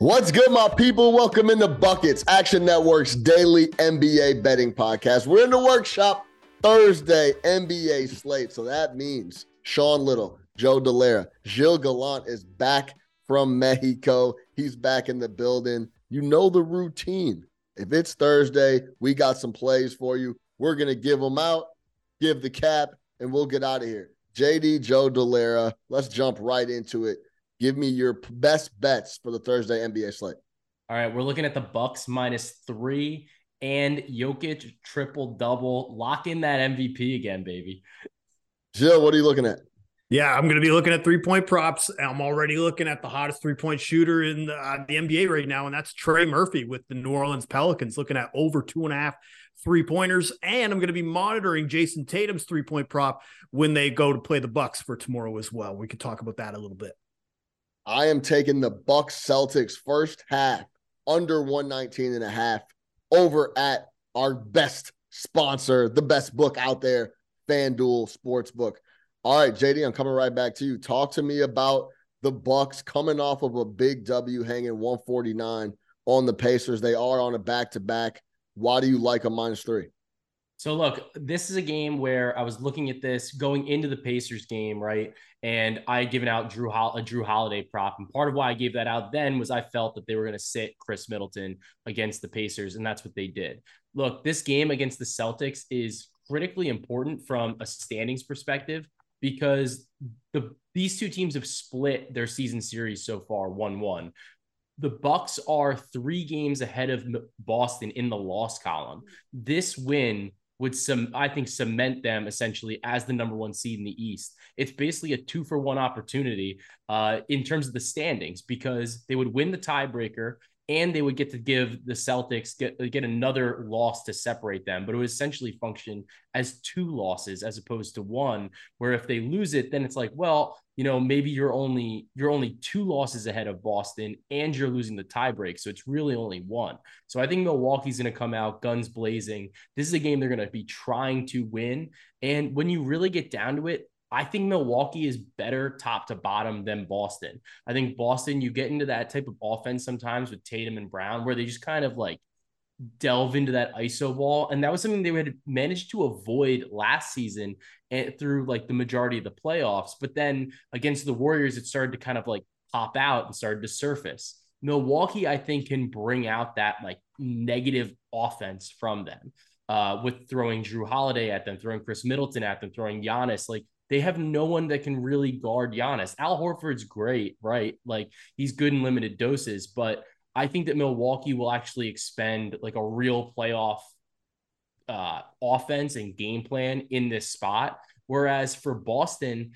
What's good, my people? Welcome into Buckets, Action Network's daily NBA betting podcast. We're in the workshop Thursday NBA slate. So that means Sean Little, Joe Dellera, Gilles Gallant is back from Mexico. He's back in the building. You know the routine. If it's Thursday, we got some plays for you. We're going to give them out, give the cap, and we'll get out of here. JD, Joe Dellera, let's jump right into it. Give me your best bets for the Thursday NBA slate. All right, we're looking at the Bucks minus three and Jokic triple double. Lock in that MVP again, baby. Jill, what are you looking at? Yeah, I'm going to be looking at three point props. I'm already looking at the hottest three point shooter in the, uh, the NBA right now, and that's Trey Murphy with the New Orleans Pelicans, looking at over two and a half three pointers. And I'm going to be monitoring Jayson Tatum's three point prop when they go to play the Bucks for tomorrow as well. We could talk about that a little bit. I am taking the Bucks Celtics first half under 119 and a half over at our best sponsor, the best book out there, FanDuel Sportsbook. All right, JD, I'm coming right back to you. Talk to me about the Bucks coming off of a big W hanging 149 on the Pacers. They are on a back-to-back. Why do you like a minus three? So look, this is a game where I was looking at this going into the Pacers game, right? And I had given out Jrue Hol- a Jrue Holiday prop, and part of why I gave that out then was I felt that they were going to sit Khris Middleton against the Pacers, and that's what they did. Look, this game against the Celtics is critically important from a standings perspective because the these two teams have split their season series so far 1-1 the bucks are three games ahead of boston in the loss column this win would some i think cement them essentially as the number one seed in the east. It's basically a two for one opportunity uh, in terms of the standings because they would win the tiebreaker and they would get to give the Celtics get uh, get another loss to separate them, but it would essentially function as two losses as opposed to one. Where if they lose it, then it's like, well, you know, maybe you're only you're only two losses ahead of Boston, and you're losing the tiebreak, so it's really only one. So I think Milwaukee's to come out guns blazing. This is a game they're to be trying to win, and when you really get down to it, I think Milwaukee is better top to bottom than Boston. I think Boston, you get into that type of offense sometimes with Tatum and Brown, where they just kind of like delve into that ISO ball. And that was something they had managed to avoid last season and through like the majority of the playoffs. But then against the Warriors, it started to kind of like pop out and started to surface. Milwaukee, I think, can bring out that like negative offense from them. Uh, with throwing Jrue Holiday at them, throwing Khris Middleton at them, throwing Giannis, like they have no one that can really guard Giannis. Al Horford's great, right? Like he's good in limited doses, but I think that Milwaukee will actually expend like a real playoff uh, offense and game plan in this spot. Whereas for Boston,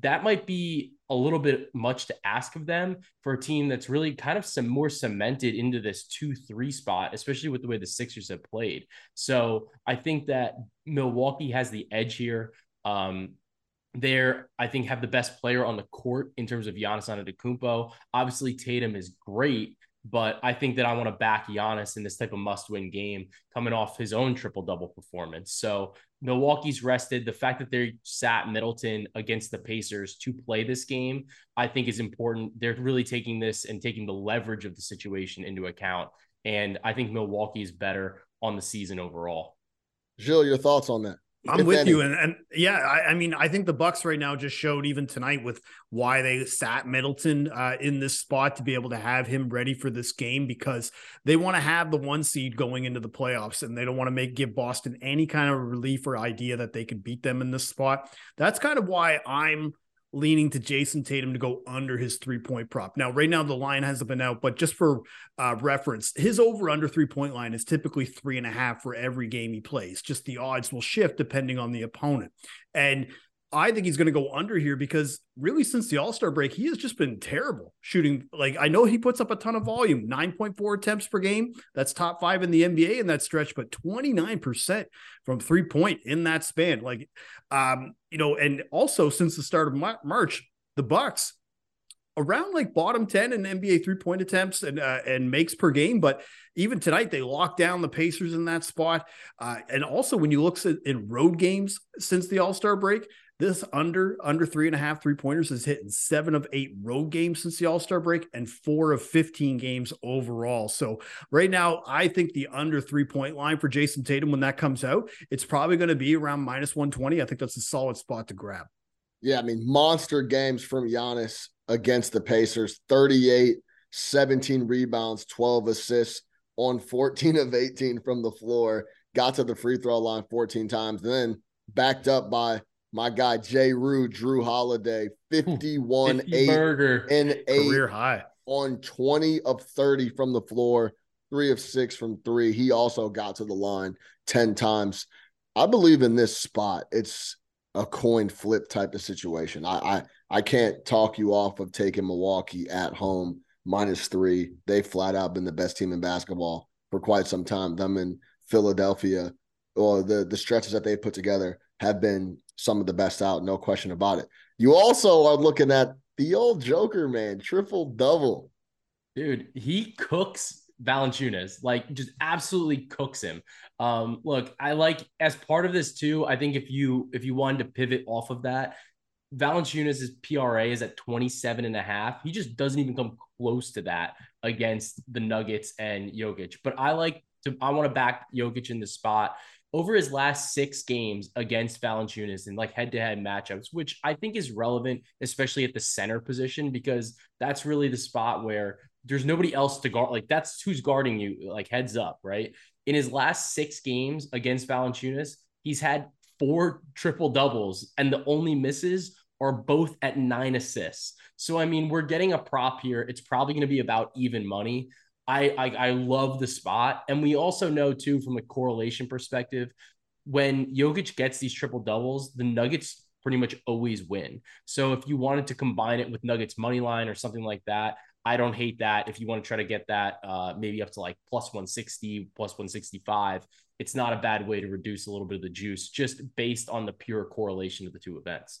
that might be a little bit much to ask of them for a team that's really kind of some more cemented into this two three spot, especially with the way the Sixers have played. So I think that Milwaukee has the edge here. Um, there, I think, have the best player on the court in terms of Giannis Antetokounmpo. Obviously, Tatum is great, but I think that I want to back Giannis in this type of must-win game, coming off his own triple-double performance. So Milwaukee's rested. The fact that they sat Middleton against the Pacers to play this game, I think, is important. They're really taking this and taking the leverage of the situation into account, and I think Milwaukee is better on the season overall. Jill, your thoughts on that? I'm if with any? you, and, and yeah, I, I mean, I think the Bucks right now just showed even tonight with why they sat Middleton uh, in this spot to be able to have him ready for this game because they want to have the one seed going into the playoffs, and they don't want to make give Boston any kind of relief or idea that they can beat them in this spot. That's kind of why I'm leaning to Jayson Tatum to go under his three point prop. Now, right now the line hasn't been out, but just for uh, reference, his over under three point line is typically three and a half for every game he plays. Just the odds will shift depending on the opponent. And I think he's going to go under here because really, since the All Star break, he has just been terrible shooting. Like, I know he puts up a ton of volume 9.4 attempts per game. That's top five in the NBA in that stretch, but 29% from three point in that span. Like, um, you know, and also since the start of March, the Bucks around like bottom 10 in NBA three point attempts and uh, and makes per game. But even tonight, they locked down the Pacers in that spot. Uh, and also, when you look in road games since the All Star break, this under under three and a half three pointers has hit in seven of eight road games since the All Star break and four of 15 games overall. So right now, I think the under three point line for Jayson Tatum when that comes out, it's probably going to be around minus 120. I think that's a solid spot to grab. Yeah, I mean, monster games from Giannis against the Pacers 38, 17 rebounds, 12 assists on 14 of 18 from the floor. Got to the free throw line 14 times, then backed up by my guy Jay Rue, Jrue Holiday, 51 8 burger. and 8 Career high. on 20 of 30 from the floor, three of six from three. He also got to the line 10 times. I believe in this spot. It's a coin flip type of situation. I I, I can't talk you off of taking Milwaukee at home minus three. They flat out been the best team in basketball for quite some time. Them in Philadelphia, or the the stretches that they put together have been some of the best out, no question about it. You also are looking at the old Joker, man, triple double. Dude, he cooks Valanciunas, like just absolutely cooks him. Um, look, I like as part of this too. I think if you if you wanted to pivot off of that, Valanciunas' PRA is at 27 and a half. He just doesn't even come close to that against the Nuggets and Jokic. But I like to I want to back Jokic in the spot over his last six games against Valanciunas in like head-to-head matchups, which I think is relevant, especially at the center position, because that's really the spot where there's nobody else to guard. Like that's who's guarding you, like heads up, right? In his last six games against Valanciunas, he's had four triple doubles, and the only misses are both at nine assists. So I mean, we're getting a prop here. It's probably going to be about even money. I, I I love the spot, and we also know too from a correlation perspective, when Jokic gets these triple doubles, the Nuggets pretty much always win. So if you wanted to combine it with Nuggets money line or something like that, I don't hate that. If you want to try to get that, uh, maybe up to like plus 160, plus 165, it's not a bad way to reduce a little bit of the juice just based on the pure correlation of the two events.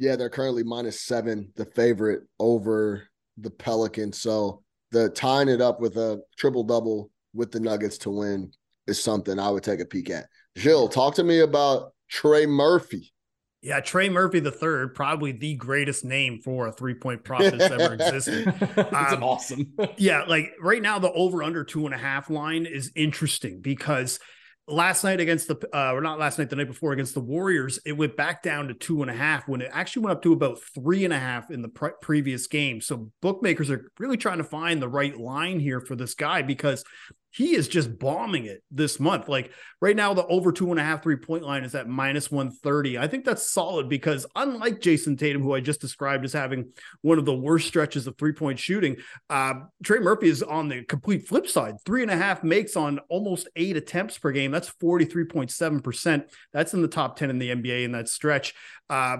Yeah, they're currently minus seven, the favorite over the Pelicans. So the tying it up with a triple double with the Nuggets to win is something I would take a peek at. Jill, talk to me about Trey Murphy. Yeah, Trey Murphy the third, probably the greatest name for a three point prop that's ever existed. It's Um, awesome. yeah, like right now the over under two and a half line is interesting because last night against the uh or not last night the night before against the warriors it went back down to two and a half when it actually went up to about three and a half in the pre- previous game. So bookmakers are really trying to find the right line here for this guy because he is just bombing it this month. Like right now, the over two and a half three point line is at minus 130. I think that's solid because unlike Jayson Tatum, who I just described as having one of the worst stretches of three point shooting, uh, Trey Murphy is on the complete flip side. Three and a half makes on almost eight attempts per game. That's 43.7%. That's in the top 10 in the NBA in that stretch. Uh,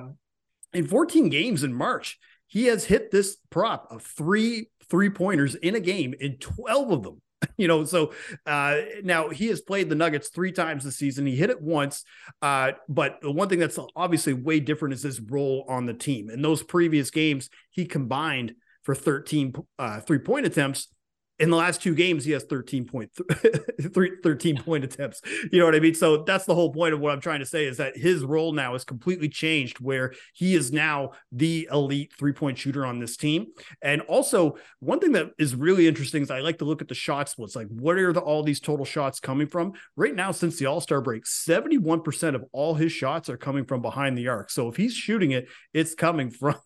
in 14 games in March, he has hit this prop of three three pointers in a game in 12 of them you know so uh now he has played the nuggets three times this season. He hit it once uh but the one thing that's obviously way different is his role on the team. In those previous games he combined for 13 uh three point attempts in the last two games, he has 13 point, 13 point attempts. You know what I mean? So that's the whole point of what I'm trying to say is that his role now is completely changed where he is now the elite three point shooter on this team. And also, one thing that is really interesting is I like to look at the shot splits. Like, what are the, all these total shots coming from? Right now, since the All Star break, 71% of all his shots are coming from behind the arc. So if he's shooting it, it's coming from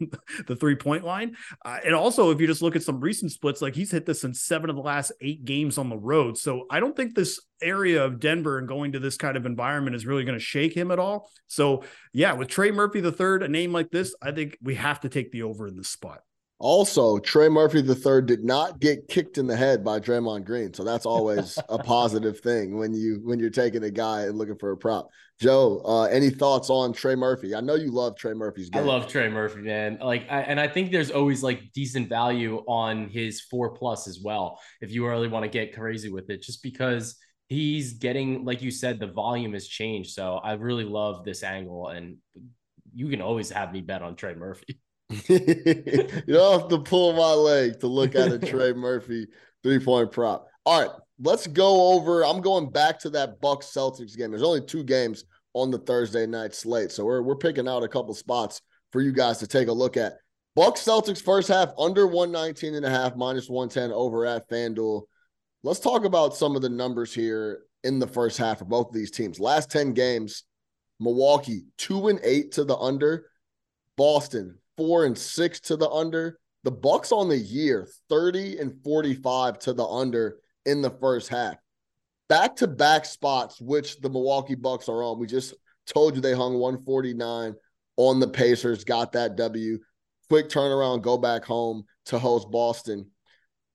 the three point line. Uh, and also, if you just look at some recent splits, like he's hit this in seven seven of the last eight games on the road. So I don't think this area of Denver and going to this kind of environment is really going to shake him at all. So yeah, with Trey Murphy the third, a name like this, I think we have to take the over in this spot. Also, Trey Murphy III did not get kicked in the head by Draymond Green, so that's always a positive thing when you when you're taking a guy and looking for a prop. Joe, uh, any thoughts on Trey Murphy? I know you love Trey Murphy's game. I love Trey Murphy, man. Like, I, and I think there's always like decent value on his four plus as well. If you really want to get crazy with it, just because he's getting, like you said, the volume has changed. So I really love this angle, and you can always have me bet on Trey Murphy. you don't have to pull my leg to look at a Trey Murphy three point prop. All right, let's go over. I'm going back to that Bucks Celtics game. There's only two games on the Thursday night slate, so we're we're picking out a couple spots for you guys to take a look at. Bucks Celtics first half under 119 and a half, minus 110 over at FanDuel. Let's talk about some of the numbers here in the first half for both of these teams. Last 10 games, Milwaukee 2 and 8 to the under, Boston four and six to the under. The Bucks on the year 30 and 45 to the under in the first half. Back to back spots, which the Milwaukee Bucks are on. We just told you they hung 149 on the Pacers, got that W. Quick turnaround, go back home to host Boston.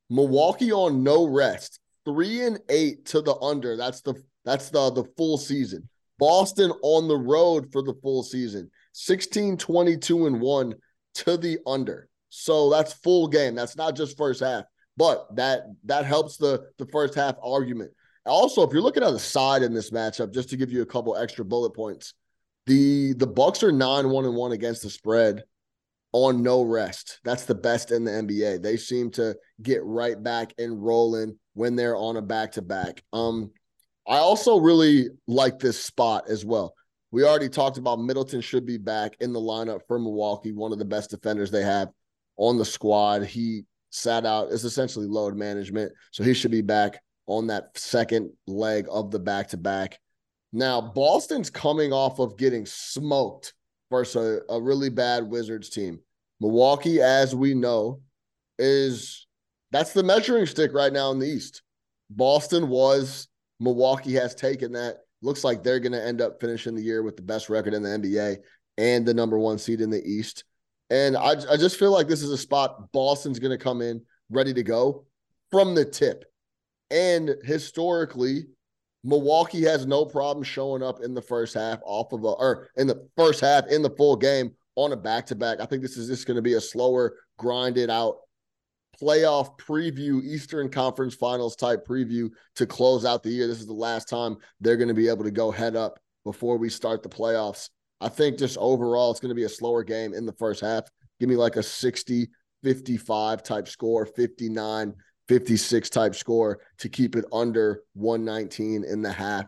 Milwaukee on no rest, three and eight to the under. That's the that's the the full season. Boston on the road for the full season, 16, 22, and 1 to the under. So that's full game. That's not just first half, but that that helps the the first half argument. Also, if you're looking at the side in this matchup, just to give you a couple extra bullet points, the the Bucks are nine one and one against the spread on no rest. That's the best in the NBA. They seem to get right back and rolling when they're on a back to back. Um, I also really like this spot as well. We already talked about Middleton should be back in the lineup for Milwaukee, one of the best defenders they have on the squad. He sat out. It's essentially load management. So he should be back on that second leg of the back to back. Now, Boston's coming off of getting smoked versus a, a really bad Wizards team. Milwaukee, as we know, is that's the measuring stick right now in the East. Boston was, Milwaukee has taken that looks like they're going to end up finishing the year with the best record in the NBA and the number one seed in the East. And I, I just feel like this is a spot Boston's going to come in ready to go from the tip. And historically, Milwaukee has no problem showing up in the first half off of a, or in the first half in the full game on a back to back. I think this is just going to be a slower, grinded out playoff preview, Eastern Conference Finals type preview to close out the year. This is the last time they're going to be able to go head up before we start the playoffs. I think just overall, it's going to be a slower game in the first half. Give me like a 60 55 type score, 59 56 type score to keep it under 119 in the half,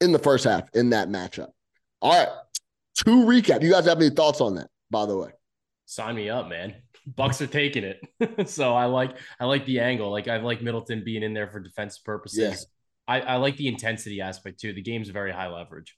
in the first half in that matchup. All right. To recap, you guys have any thoughts on that, by the way? Sign me up, man. Bucks are taking it. so I like I like the angle. Like I like Middleton being in there for defense purposes. Yeah. I, I like the intensity aspect too. The game's very high leverage.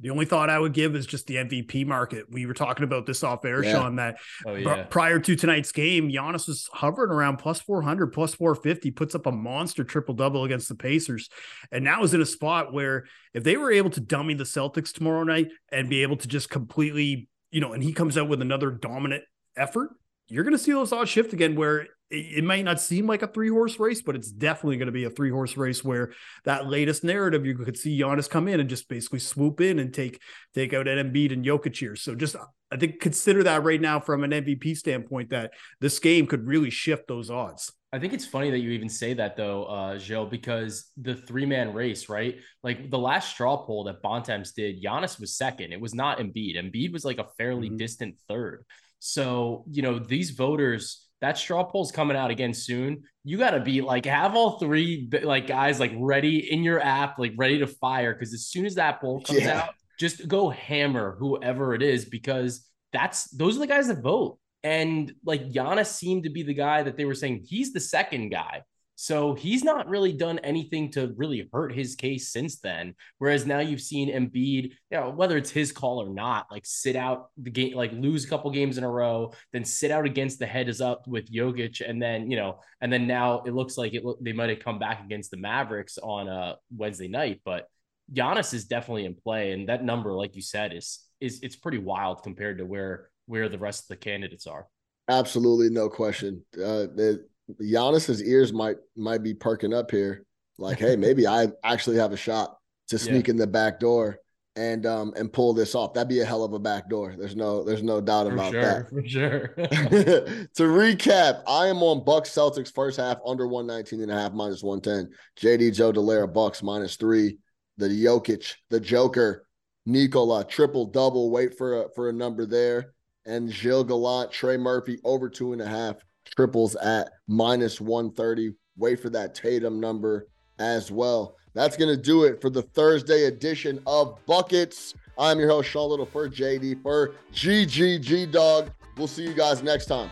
The only thought I would give is just the MVP market. We were talking about this off air, Yeah. Sean, that Oh, pr- yeah. prior to tonight's game, Giannis was hovering around plus 400, plus 450, puts up a monster triple double against the Pacers. And now is in a spot where if they were able to dummy the Celtics tomorrow night and be able to just completely, you know, and he comes out with another dominant effort, you're going to see those odds shift again where it, it might not seem like a three horse race, but it's definitely going to be a three horse race where that latest narrative you could see Giannis come in and just basically swoop in and take take out Embiid and Jokic here. So just I think consider that right now from an MVP standpoint that this game could really shift those odds. I think it's funny that you even say that though, uh, Joe, because the three man race, right? Like the last straw poll that Bontemps did, Giannis was second. It was not Embiid. Embiid was like a fairly Mhm. distant third. So, you know, these voters, that straw poll's coming out again soon. You got to be like, have all three like guys like ready in your app, like ready to fire. Cause as soon as that poll comes Yeah. out, just go hammer whoever it is because that's those are the guys that vote. And like Giannis seemed to be the guy that they were saying he's the second guy. So he's not really done anything to really hurt his case since then. Whereas now you've seen Embiid, you know, whether it's his call or not, like sit out the game, like lose a couple games in a row, then sit out against the head is up with Jokic, and then you know, and then now it looks like it they might have come back against the Mavericks on a Wednesday night, but Giannis is definitely in play, and that number, like you said, is is it's pretty wild compared to where where the rest of the candidates are. Absolutely, no question. Uh, the, Giannis's ears might might be perking up here. Like, hey, maybe I actually have a shot to sneak in the back door and um and pull this off. That'd be a hell of a back door. There's no there's no doubt For about sure, that. for sure. to recap, I am on Bucks Celtics first half under 119 and a half minus 110. JD Joe Dellera Bucks minus three. The Jokic, the Joker, Nikola triple double. Wait for a for a number there. And Gilles Gallant, Trey Murphy over two and a half triples at minus 130. Wait for that Tatum number as well. That's gonna do it for the Thursday edition of Buckets. I'm your host, Sean Little for JD for GGG Dog. We'll see you guys next time.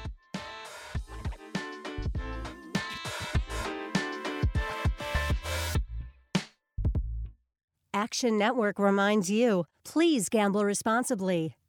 Action Network reminds you please gamble responsibly.